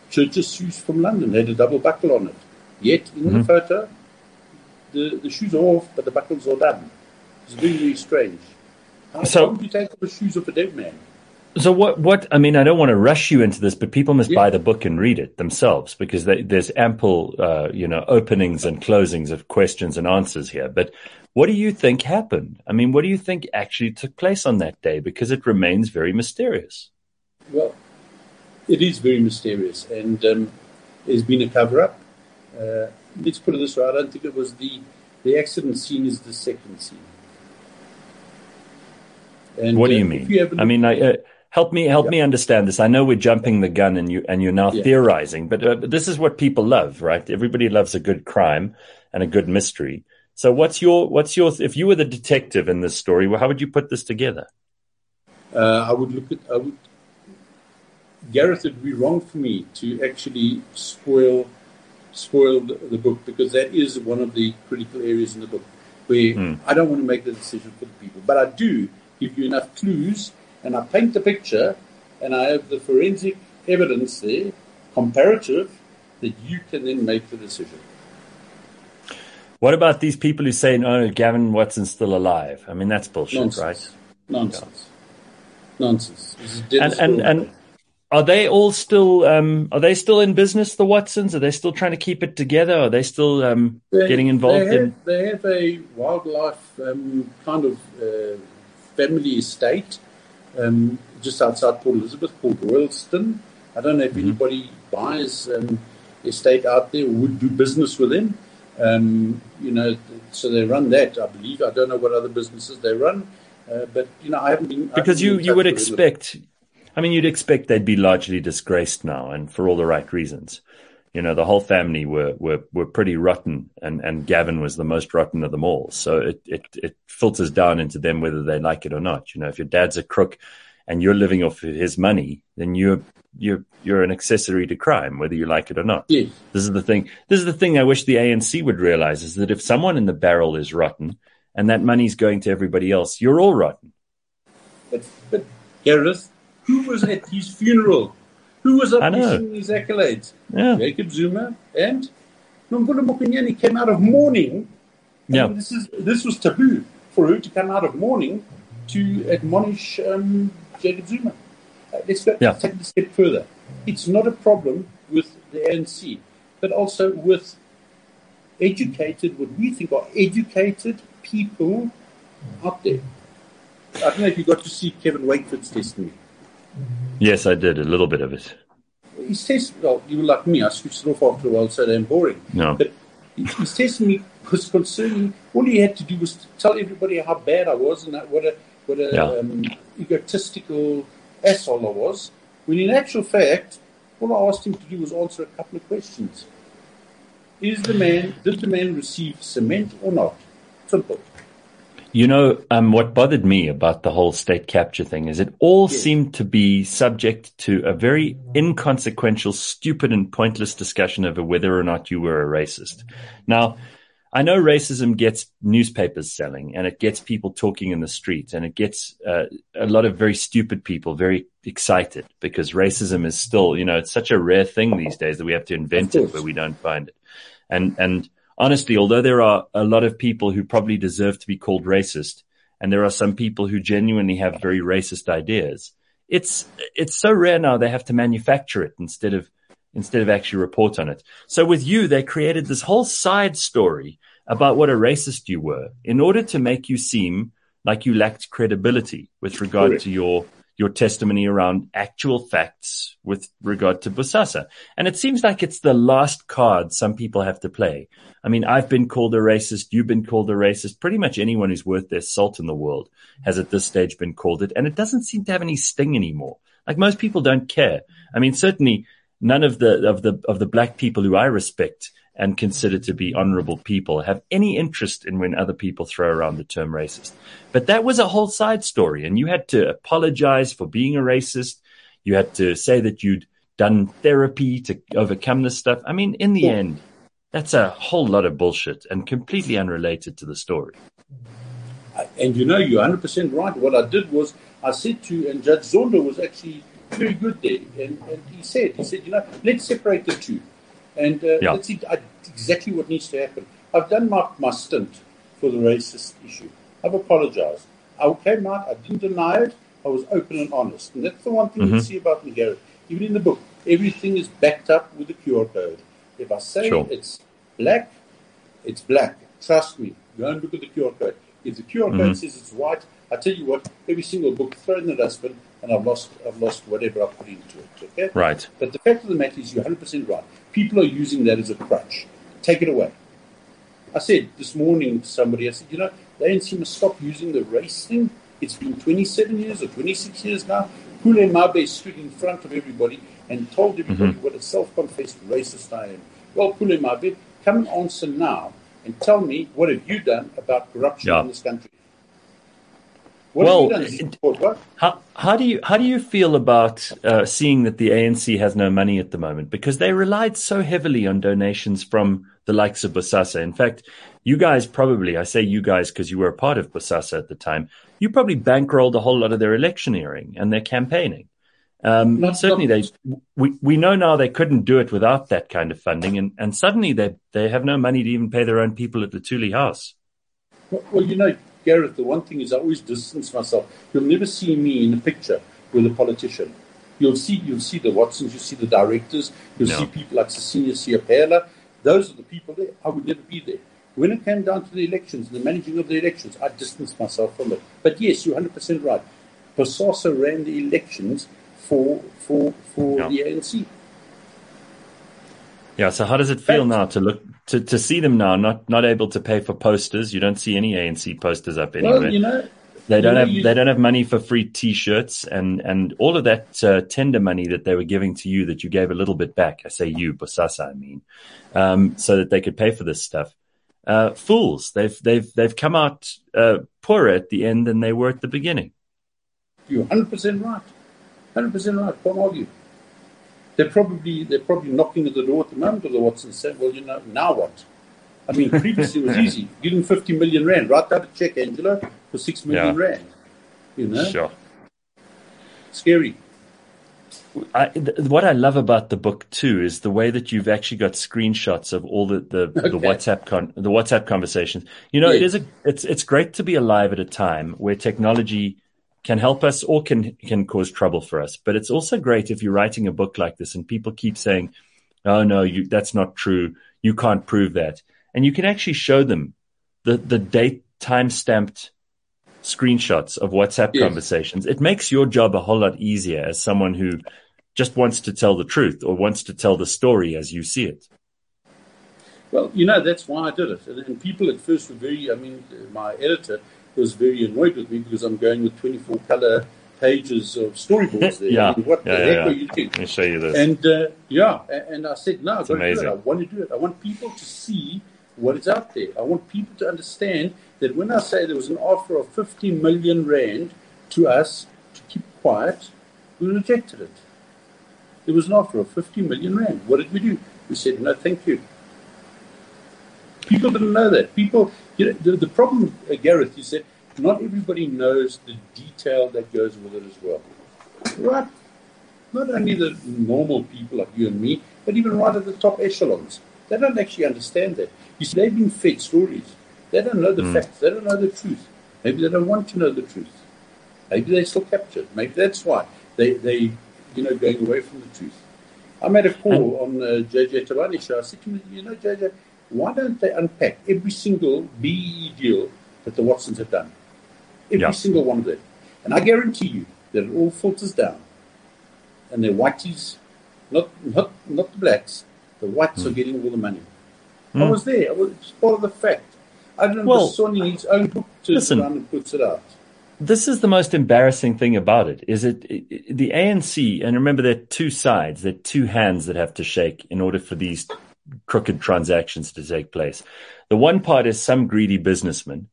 Church's shoes from London had a double buckle on it. Yet in mm-hmm. the photo, the, the shoes are off, but the buckles are done. It's very, very strange. How so, would you take the shoes of a dead man? So what? What I mean, I don't want to rush you into this, but people must yeah. buy the book and read it themselves because they, there's ample, uh, you know, openings and closings of questions and answers here. But what do you think happened? I mean, what do you think actually took place on that day? Because it remains very mysterious. Well, it is very mysterious, and um, there's been a cover up. Uh, let's put it this way: I don't think it was the the accident scene is the second scene. And, what do you uh, mean? You I mean, I, uh, help me help yeah. me understand this. I know we're jumping the gun, and you and you're now yeah. theorizing, but uh, this is what people love, right? Everybody loves a good crime and a good mystery. So what's your what's your if you were the detective in this story, how would you put this together? Uh, I would look at I would Gareth, it would be wrong for me to actually spoil spoil the, the, book because that is one of the critical areas in the book where mm. I don't want to make the decision for the people, but I do give you enough clues and I paint the picture and I have the forensic evidence there, comparative, that you can then make the decision. What about these people who say, no, Gavin Watson's still alive? I mean, that's bullshit, Nonsense. right? Nonsense. Yeah. Nonsense. And, and, and are they all still, um, are they still in business, the Watsons? Are they still trying to keep it together? Are they still um, they, getting involved they have, in? They have a wildlife um, kind of uh, family estate um, just outside Port Elizabeth called Royalston. I don't know if mm-hmm. anybody buys um, estate out there or would do business with them. Um, you know, so they run that. I believe. I don't know what other businesses they run, uh, but you know, I haven't been because haven't you been you would expect. I mean, you'd expect they'd be largely disgraced now, and for all the right reasons. You know, the whole family were were were pretty rotten, and and Gavin was the most rotten of them all. So it it it filters down into them whether they like it or not. You know, if your dad's a crook and you're living off his money, then you're you're you're an accessory to crime, whether you like it or not. Yes. This is the thing. This is the thing I wish the ANC would realize is that if someone in the barrel is rotten and that money's going to everybody else, you're all rotten. But, but Gareth, who was at his funeral? Who was up his accolades? Yeah. Jacob Zuma and Nomvula Mokonyane came out of mourning. Yeah. This is this was taboo for her to come out of mourning to admonish um, Jacob Zuma. Uh, let's go yeah. take it a step further. It's not a problem with the ANC, but also with educated, what we think are educated people out there. I don't know if you got to see Kevin Wakeford's testimony. Yes, I did a little bit of it. His test, well, you were like me. I switched it off after a while, so damn boring. No, but his testimony was concerning. All he had to do was tell everybody how bad I was and what a what a yeah. um, egotistical asshole I was, when in actual fact, all I asked him to do was answer a couple of questions. is the man, did the man receive cement or not? Simple. You know, um, what bothered me about the whole state capture thing is it all yes. seemed to be subject to a very inconsequential, stupid and pointless discussion over whether or not you were a racist. Now, I know racism gets newspapers selling and it gets people talking in the street and it gets uh, a lot of very stupid people very excited because racism is still, you know, it's such a rare thing these days that we have to invent it where we don't find it. And, and, honestly, although there are a lot of people who probably deserve to be called racist, and there are some people who genuinely have very racist ideas, it's it's so rare now they have to manufacture it instead of instead of actually report on it. So with you, they created this whole side story about what a racist you were in order to make you seem like you lacked credibility with regard to your your testimony around actual facts with regard to Bosasa. And it seems like it's the last card some people have to play. I mean, I've been called a racist. You've been called a racist. Pretty much anyone who's worth their salt in the world has at this stage been called it. And it doesn't seem to have any sting anymore. Like most people don't care. I mean, certainly none of the, of the, of the black people who I respect and consider to be honorable people have any interest in when other people throw around the term racist. But that was a whole side story and you had to apologize for being a racist. You had to say that you'd done therapy to overcome this stuff. I mean, in the yeah. end, that's a whole lot of bullshit and completely unrelated to the story. And you know, you're 100% right. What I did was I said to, and Judge Zondo was actually very good there. And, and he said, he said, you know, let's separate the two. And uh, yeah. let's see exactly what needs to happen. I've done my, my stint for the racist issue. I've apologized. I came out, I didn't deny it, I was open and honest. And that's the one thing mm-hmm. you see about me, Gareth. Even in the book, everything is backed up with the QR code. If I say sure. it's black, it's black. Trust me. Go and look at the QR code. If the QR code mm-hmm. says it's white, I tell you what, every single book, throw in the dustbin, and I've lost, I've lost whatever I put into it. Okay. Right. But the fact of the matter is, you're 100 percent right. People are using that as a crutch. Take it away. I said this morning to somebody, I said, you know, the ANC must stop using the race thing. It's been 27 years or 26 years now. Pule Mabe stood in front of everybody and told everybody mm-hmm. what a self-confessed racist I am. Well, Pule Mabe, come and answer now and tell me what have you done about corruption yeah. in this country? What well, how, how do you how do you feel about uh, seeing that the ANC has no money at the moment because they relied so heavily on donations from the likes of Bosasa. In fact, you guys probably I say you guys because you were a part of Bosasa at the time. You probably bankrolled a whole lot of their electioneering and their campaigning. Um, certainly, they we we know now they couldn't do it without that kind of funding, and, and suddenly they they have no money to even pay their own people at Luthuli House. Well, you know, Gareth, the one thing is I always distance myself. You'll never see me in a picture with a politician. You'll see you'll see the Watsons, you'll see the directors, you'll no. see people like Cecilia Siapela. Those are the people there. I would never be there. When it came down to the elections, the managing of the elections, I distanced myself from it. But yes, you're 100% right. Bosasa ran the elections for for for yeah. the ANC. Yeah. So how does it feel now to look to, to see them now not not able to pay for posters? You don't see any ANC posters up anywhere. Well, you know. They don't have you, they don't have money for free T-shirts and, and all of that uh, tender money that they were giving to you that you gave a little bit back. I say you, Bosasa, I mean, um, so that they could pay for this stuff. Uh, fools! They've they've they've come out uh, poorer at the end than they were at the beginning. You're 100 percent right. Hundred percent right. Can't argue. They're probably they're probably knocking at the door at the moment of the Watson said, Well, you know, now what? I mean, previously it was easy. Give them fifty million rand. Write out a check, Angelo, for six million yeah. rand. You know? Sure. Scary. I, th- what I love about the book too is the way that you've actually got screenshots of all the the, okay. the WhatsApp con- the WhatsApp conversations. You know, it is a it's it's great to be alive at a time where technology can help us or can can cause trouble for us. But it's also great if you're writing a book like this and people keep saying, "Oh no, you, that's not true. You can't prove that," and you can actually show them the the date time stamped screenshots of WhatsApp yes. conversations. It makes your job a whole lot easier as someone who just wants to tell the truth or wants to tell the story as you see it. Well, you know, that's why I did it. And, people at first were very, I mean, my editor was very annoyed with me because I'm going with 24 color pages of storyboards there. Yeah. I mean, what Yeah, the yeah, heck yeah. are you doing? Let me show you this. And uh, yeah, and I said, no, I've got to do it. I want to do it. I want people to see what is out there. I want people to understand that when I say there was an offer of 50 million rand to us to keep quiet, we rejected it. There was an offer of 50 million rand. What did we do? We said, no, thank you. People didn't know that. People, you know, the, the problem, uh, Gareth, is that not everybody knows the detail that goes with it as well. Right? Not only the normal people like you and me, but even right at the top echelons. They don't actually understand that. You see, they've been fed stories. They don't know the facts. They don't know the truth. Maybe they don't want to know the truth. Maybe they're still captured. Maybe that's why they, they you know, going away from the truth. I made a call on uh, JJ Tabane show. I said to him, you know, JJ, why don't they unpack every single BE deal that the Watsons have done? Every Yeah. single one of them. And I guarantee you that it all filters down. And the whiteys, not, not, not the blacks, the whites Hmm. are getting all the money. I was there. I was, it's part of the fact. I don't know Well, Sonny needs own book turns listen. around and puts it out. this is the most embarrassing thing about it is it, it the ANC and remember there are two sides there are two hands that have to shake in order for these crooked transactions to take place the one part is some greedy businessman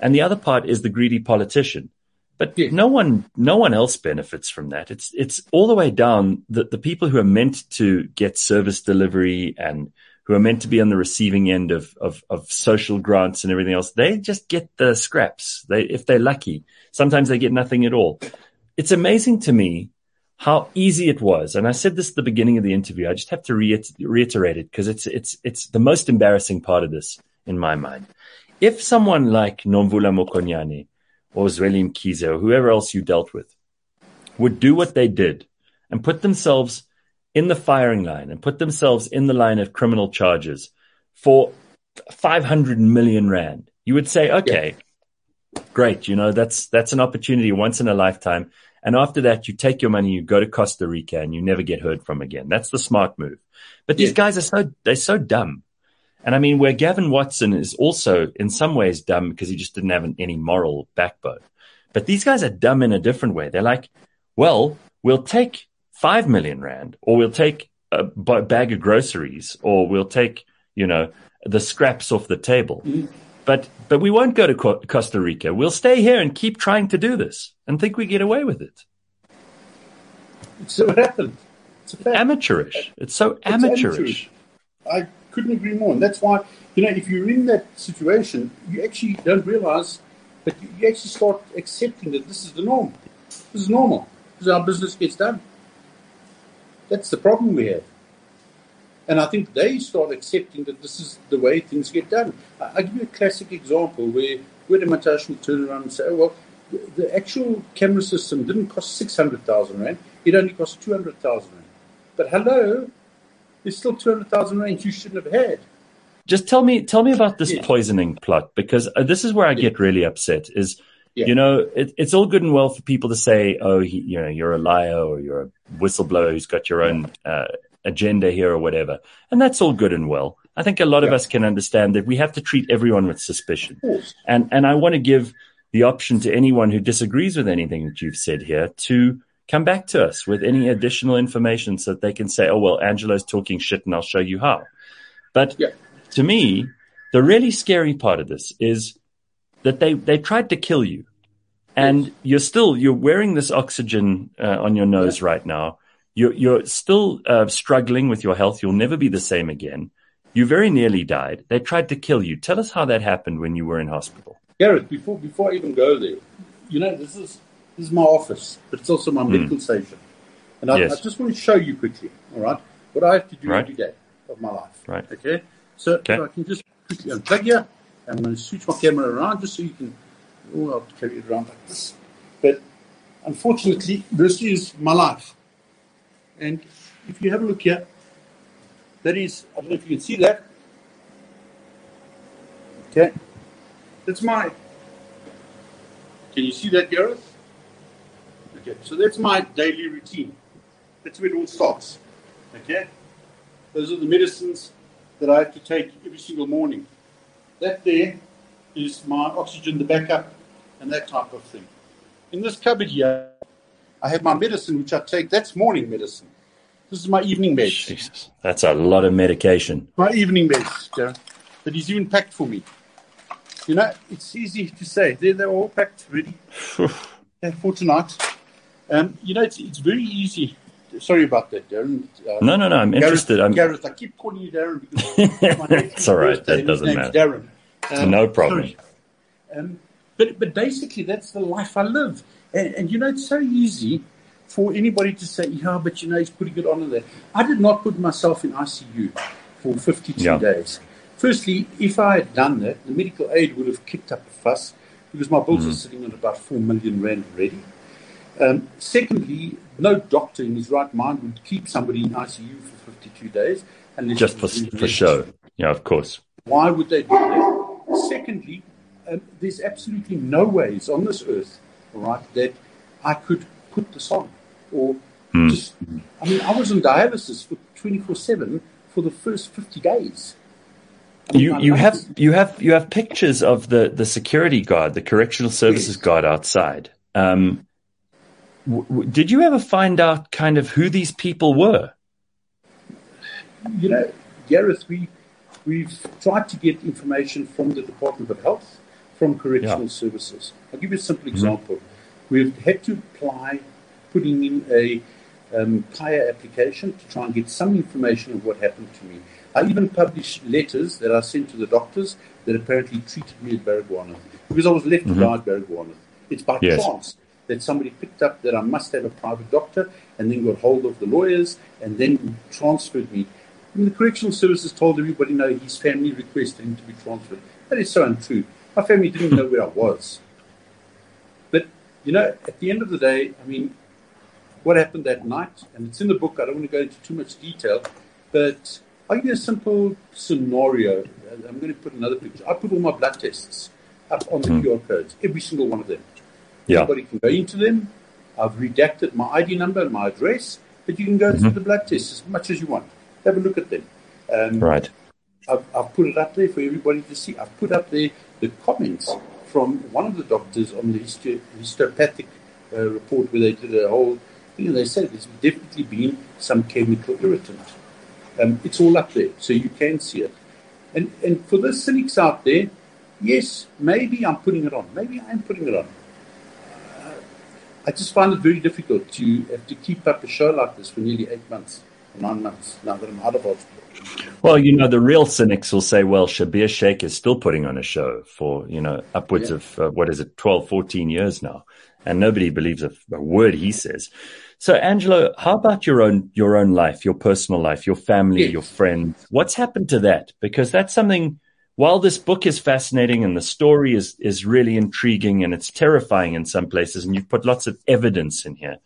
and the other part is the greedy politician but Yes. no one no one else benefits from that it's it's all the way down that the people who are meant to get service delivery and who are meant to be on the receiving end of, of, of social grants and everything else, they just get the scraps. They, if they're lucky, sometimes they get nothing at all. It's amazing to me how easy it was. And I said this at the beginning of the interview. I just have to reiter- reiterate it because it's, it's, it's the most embarrassing part of this in my mind. If someone like Nomvula Mokonyane or Zweli Mkhize or whoever else you dealt with would do what they did and put themselves in the firing line and put themselves in the line of criminal charges for 500 million rand, you would say, okay, great. You know, that's, that's an opportunity once in a lifetime. And after that, you take your money, you go to Costa Rica and you never get heard from again. That's the smart move. But these Yeah. guys are so, they're so dumb. And I mean, where Gavin Watson is also in some ways dumb because he just didn't have an, any moral backbone. But these guys are dumb in a different way. They're like, well, we'll take five million rand or we'll take a bag of groceries or we'll take, you know, the scraps off the table. Mm-hmm. But, but we won't go to Co- Costa Rica. We'll stay here and keep trying to do this and think we get away with it. So what happened? It's a fact. Amateurish. It's so It's amateurish. I couldn't agree more. And that's why, you know, if you're in that situation, you actually don't realize, but you, you actually start accepting that this is the norm. This is normal. This is how business gets done. That's the problem we have. And I think they start accepting that this is the way things get done. I, I'll give you a classic example where Mantashe will turn around and say, oh, well, the, the actual camera system didn't cost 600,000 Rand, it only cost 200,000 Rand. But hello, there's still 200,000 Rand you shouldn't have had. Just tell me, tell me about this Yeah. poisoning plot because uh, this is where I get really upset. Is Yeah. you know, it, it's all good and well for people to say, "Oh, he, you know, you're a liar or you're a whistleblower who's got your own uh, agenda here or whatever," and that's all good and well. I think a lot of us can understand that we have to treat everyone with suspicion, and and I want to give the option to anyone who disagrees with anything that you've said here to come back to us with any additional information so that they can say, "Oh, well, Angelo's talking shit, and I'll show you how." But Yeah. to me, the really scary part of this is that they, they tried to kill you. And you're still, you're wearing this oxygen uh, on your nose right now. You're, you're still uh, struggling with your health. You'll never be the same again. You very nearly died. They tried to kill you. Tell us how that happened when you were in hospital. Gareth, before before I even go there, you know, this is this is my office, but it's also my medical station. And I. Yes. I just want to show you quickly, all right, what I have to do Right. every day of my life. Right. Okay. So Okay. if I can just quickly unplug here, I'm going to switch my camera around just so you can. Oh, I'll carry it around like this. But unfortunately, this is my life. And if you have a look here, that is, I don't know if you can see that. Okay. That's my. Can you see that, Gareth? Okay, so that's my daily routine. That's where it all starts. Okay? Those are the medicines that I have to take every single morning. That there is my oxygen, the backup, and that type of thing. In this cupboard here, I have my medicine, which I take. That's morning medicine. This is my evening med. Jesus, that's a lot of medication. My evening meds, Darren. But he's even packed for me. You know, it's easy to say. They're, they're all packed, ready for tonight. Um, you know, it's, it's very easy. Sorry about that, Darren. Uh, no, no, no. I'm Gareth, interested. I'm... Gareth, I keep calling you Darren because it's all right. That doesn't matter. Darren. Um, no problem. Um, but but basically, that's the life I live. And, and, you know, it's so easy for anybody to say, yeah, but you know, he's putting it on there. I did not put myself in ICU for 52 Yeah. days. Firstly, if I had done that, the medical aid would have kicked up a fuss because my bills are sitting at about 4 million rand already. Um, secondly, no doctor in his right mind would keep somebody in ICU for 52 days unless Just for, for show. Yeah, of course. Why would they do that? Secondly, um, there's absolutely no ways on this earth, right, that I could put this on. Or just, I mean, I was on dialysis for 24 7 for the first 50 days. I mean, You you have you have you have pictures of the the security guard, the correctional services Yes. guard outside. Um, w- w- did you ever find out kind of who these people were? you know, Gareth, we, we've tried to get information from the Department of Health, from correctional Yeah. services. I'll give you a simple example. We've had to apply putting in a um, application to try and get some information of what happened to me. I even published letters that I sent to the doctors that apparently treated me at Baragwanath because I was left to die at Baragwanath. It's by Yes. chance that somebody picked up that I must have a private doctor and then got hold of the lawyers and then transferred me. And the correctional services told everybody, no, his family requested him to be transferred. That is so untrue. My family didn't know where I was. But, you know, at the end of the day, I mean, what happened that night, and it's in the book, I don't want to go into too much detail, but I'll give you a simple scenario. I'm going to put another picture. I put all my blood tests up on the QR codes, every single one of them. Yeah. Anybody can go into them. I've redacted my ID number and my address, but you can go through the blood tests as much as you want. Have a look at them. Um, Right. I've, I've put it up there for everybody to see. I've put up there the comments from one of the doctors on the histo- histopathic uh, report where they did a whole thing. And they said there's definitely been some chemical irritant. Um, it's all up there, so you can see it. And, and for the cynics out there, yes, maybe I'm putting it on. Maybe I'm putting it on. Uh, I just find it very difficult to have to keep up a show like this for nearly eight months, nine months, now that I'm out of. Well, you know, the real cynics will say, well, Schabir Shaik is still putting on a show for, you know, upwards Yeah. of, uh, what is it, 12, 14 years now. And nobody believes a, a word he says. So, Angelo, how about your own, your own life, your personal life, your family, Yes. your friends? What's happened to that? Because that's something, while this book is fascinating and the story is, is really intriguing and it's terrifying in some places, and you've put lots of evidence in here,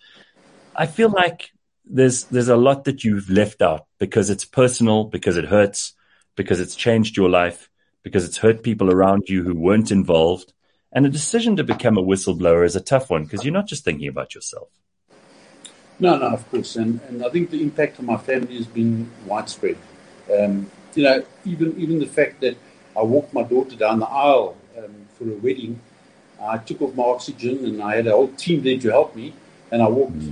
I feel like there's there's a lot that you've left out because it's personal, because it hurts, because it's changed your life, because it's hurt people around you who weren't involved. And a decision to become a whistleblower is a tough one because you're not just thinking about yourself. No, no, of course, and, and I think the impact on my family has been widespread. Um, you know, even even the fact that I walked my daughter down the aisle um, for a wedding, I took off my oxygen and I had a whole team there to help me, and I walked.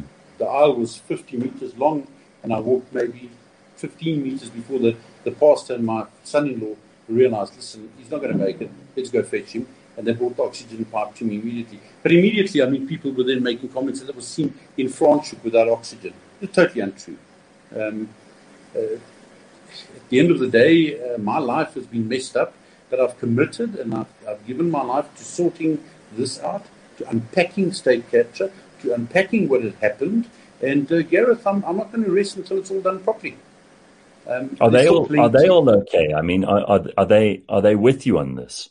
The aisle was 50 meters long, and I walked maybe 15 meters before the, the pastor and my son-in-law realized, listen, he's not going to make it. Let's go fetch him. And they brought the oxygen pipe to me immediately. But immediately, I mean, people were then making comments that it was seen in Franschhoek without oxygen. It's totally untrue. Um, uh, at the end of the day, uh, my life has been messed up, but I've committed and I've, I've given my life to sorting this out, to unpacking state capture, to unpacking what had happened. And uh, Gareth, I'm, I'm not going to rest until it's all done properly. Um, Are they all are they all okay? I mean, are, are, are they are they with you on this?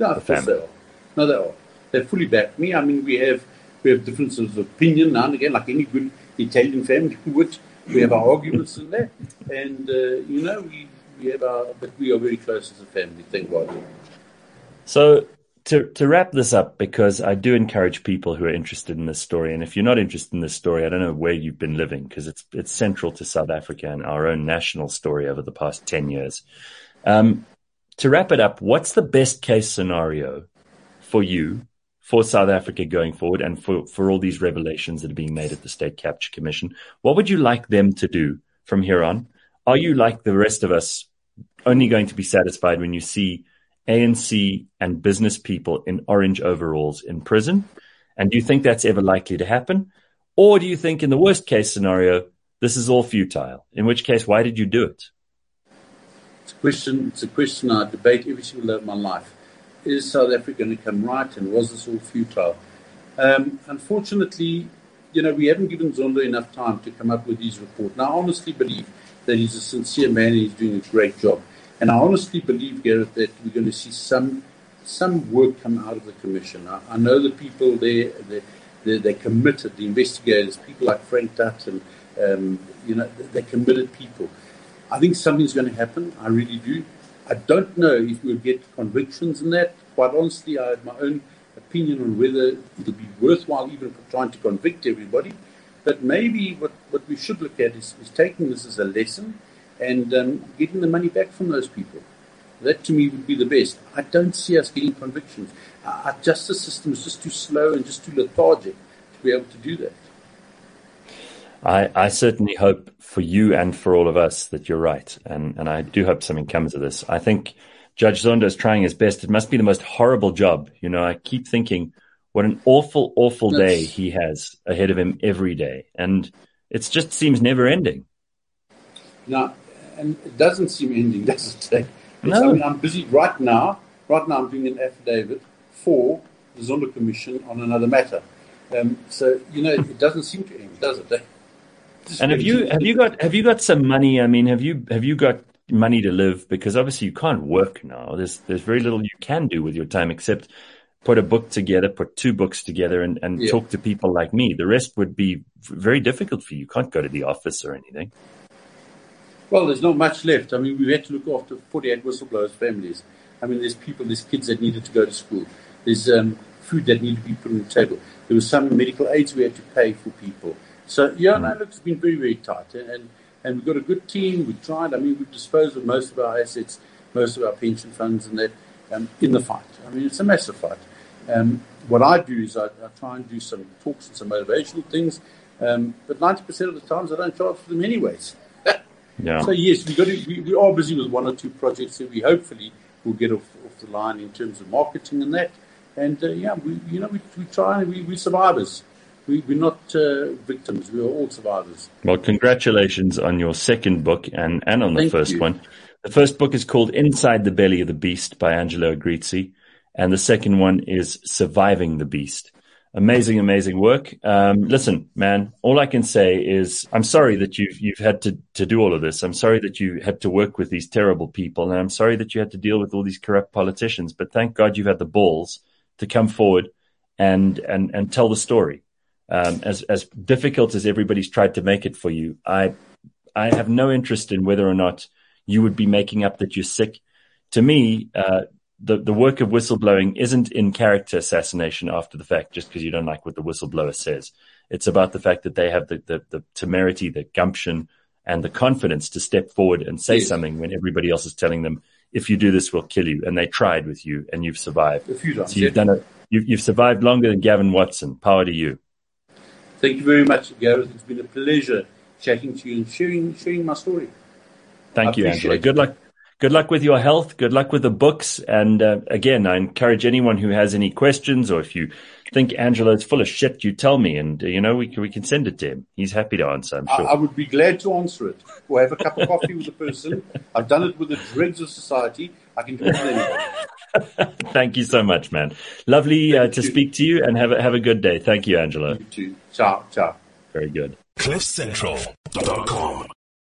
No, the they family? are. No, they are. They fully back me. I mean, we have we have differences of opinion now and again, like any good Italian family would. We have our arguments in there, and uh, you know, we we have our, but we are very close as a family. Thank God. So to to wrap this up, because I do encourage people who are interested in this story, and if you're not interested in this story, I don't know where you've been living because it's it's central to South Africa and our own national story over the past ten years. Um, to wrap it up, what's the best case scenario for you, for South Africa going forward and for, for all these revelations that are being made at the State Capture Commission. What would you like them to do from here on? Are you like the rest of us only going to be satisfied when you see ANC and business people in orange overalls in prison? And do you think that's ever likely to happen? Or do you think in the worst case scenario, this is all futile? In which case, why did you do it? It's a question, it's a question I debate every single day of my life. Is South Africa going to come right and was this all futile? Um, unfortunately, you know, we haven't given Zondo enough time to come up with his report. Now, I honestly believe that he's a sincere man and he's doing a great job. And I honestly believe, Gareth, that we're going to see some some work come out of the commission. I, I know the people there, they, they, they're committed, the investigators, people like Frank Dutt, and um, you know, they're committed people. I think something's going to happen. I really do. I don't know if we'll get convictions in that. Quite honestly, I have my own opinion on whether it'll be worthwhile even trying to convict everybody. But maybe what, what we should look at is, is taking this as a lesson and um, getting the money back from those people. That to me would be the best. I don't see us getting convictions. Our justice system is just too slow and just too lethargic to be able to do that. I, I, certainly hope for you and for all of us that you're right. And, and I do hope something comes of this. I think Judge Zondo is trying his best. It must be the most horrible job. You know, I keep thinking what an awful, awful day he has ahead of him every day. And it just seems never ending. No, and it doesn't seem ending, does it? No. I mean, I'm busy right now. Right now, I'm doing an affidavit for the Zondo Commission on another matter. Um, so you know, it doesn't seem to end, does it? And have you have you got have you got some money? I mean, have you have you got money to live? Because obviously you can't work now. There's there's very little you can do with your time except put a book together, put two books together, and, and yeah. talk to people like me. The rest would be very difficult for you. You can't go to the office or anything. Well, there's not much left. I mean, we had to look after 48 whistleblowers' families. I mean, there's people, there's kids that needed to go to school. There's um, food that needed to be put on the table. There was some medical aids we had to pay for people. So, yeah, no, look, it's been very, very tight. And, and we've got a good team. We've tried. I mean, we've disposed of most of our assets, most of our pension funds and that um, in the fight. I mean, it's a massive fight. Um, what I do is I, I, try and do some talks and some motivational things. Um, but 90% of the times I don't charge for them anyways. Yeah. So yes, we got to, we, we are busy with one or two projects that we hopefully will get off, off the line in terms of marketing and that. And uh, yeah, we you know we, we try we we survivors. We, we're not uh, victims. We are all survivors. Well, congratulations on your second book and, and on the Thank first you. one. The first book is called Inside the Belly of the Beast by Angelo Agrizzi. And the second one is Surviving the Beast amazing, amazing work. Um, listen, man, all I can say is I'm sorry that you've you've had to to do all of this. I'm sorry that you had to work with these terrible people, and I'm sorry that you had to deal with all these corrupt politicians. But thank God you've had the balls to come forward and and and tell the story. Um, as as difficult as everybody's tried to make it for you, I I have no interest in whether or not you would be making up that you're sick. To me, uh, the, the work of whistleblowing isn't in character assassination after the fact, just because you don't like what the whistleblower says. It's about the fact that they have the, the, the temerity, the gumption, and the confidence to step forward and say yes. something when everybody else is telling them, if you do this, we'll kill you. And they tried with you and you've survived. A few times, so you've done it. You've, you've survived longer than Gavin Watson. Power to you. Thank you very much, Gareth. It's been a pleasure chatting to you and sharing, sharing my story. Thank I you, Angelo. Good luck good luck with your health. Good luck with the books. And uh, again, I encourage anyone who has any questions or if you think Angelo is full of shit, you tell me, and uh, you know we can, we can send it to him. He's happy to answer. I'm sure. I, I would be glad to answer it. Or have a cup of coffee with the person. I've done it with the dregs of society. I can do it with anyone. Thank you so much, man. Lovely uh, to you. speak to you, and have a, have a good day. Thank you, Angelo. You too. Ciao, ciao. Very good. CliffCentral.com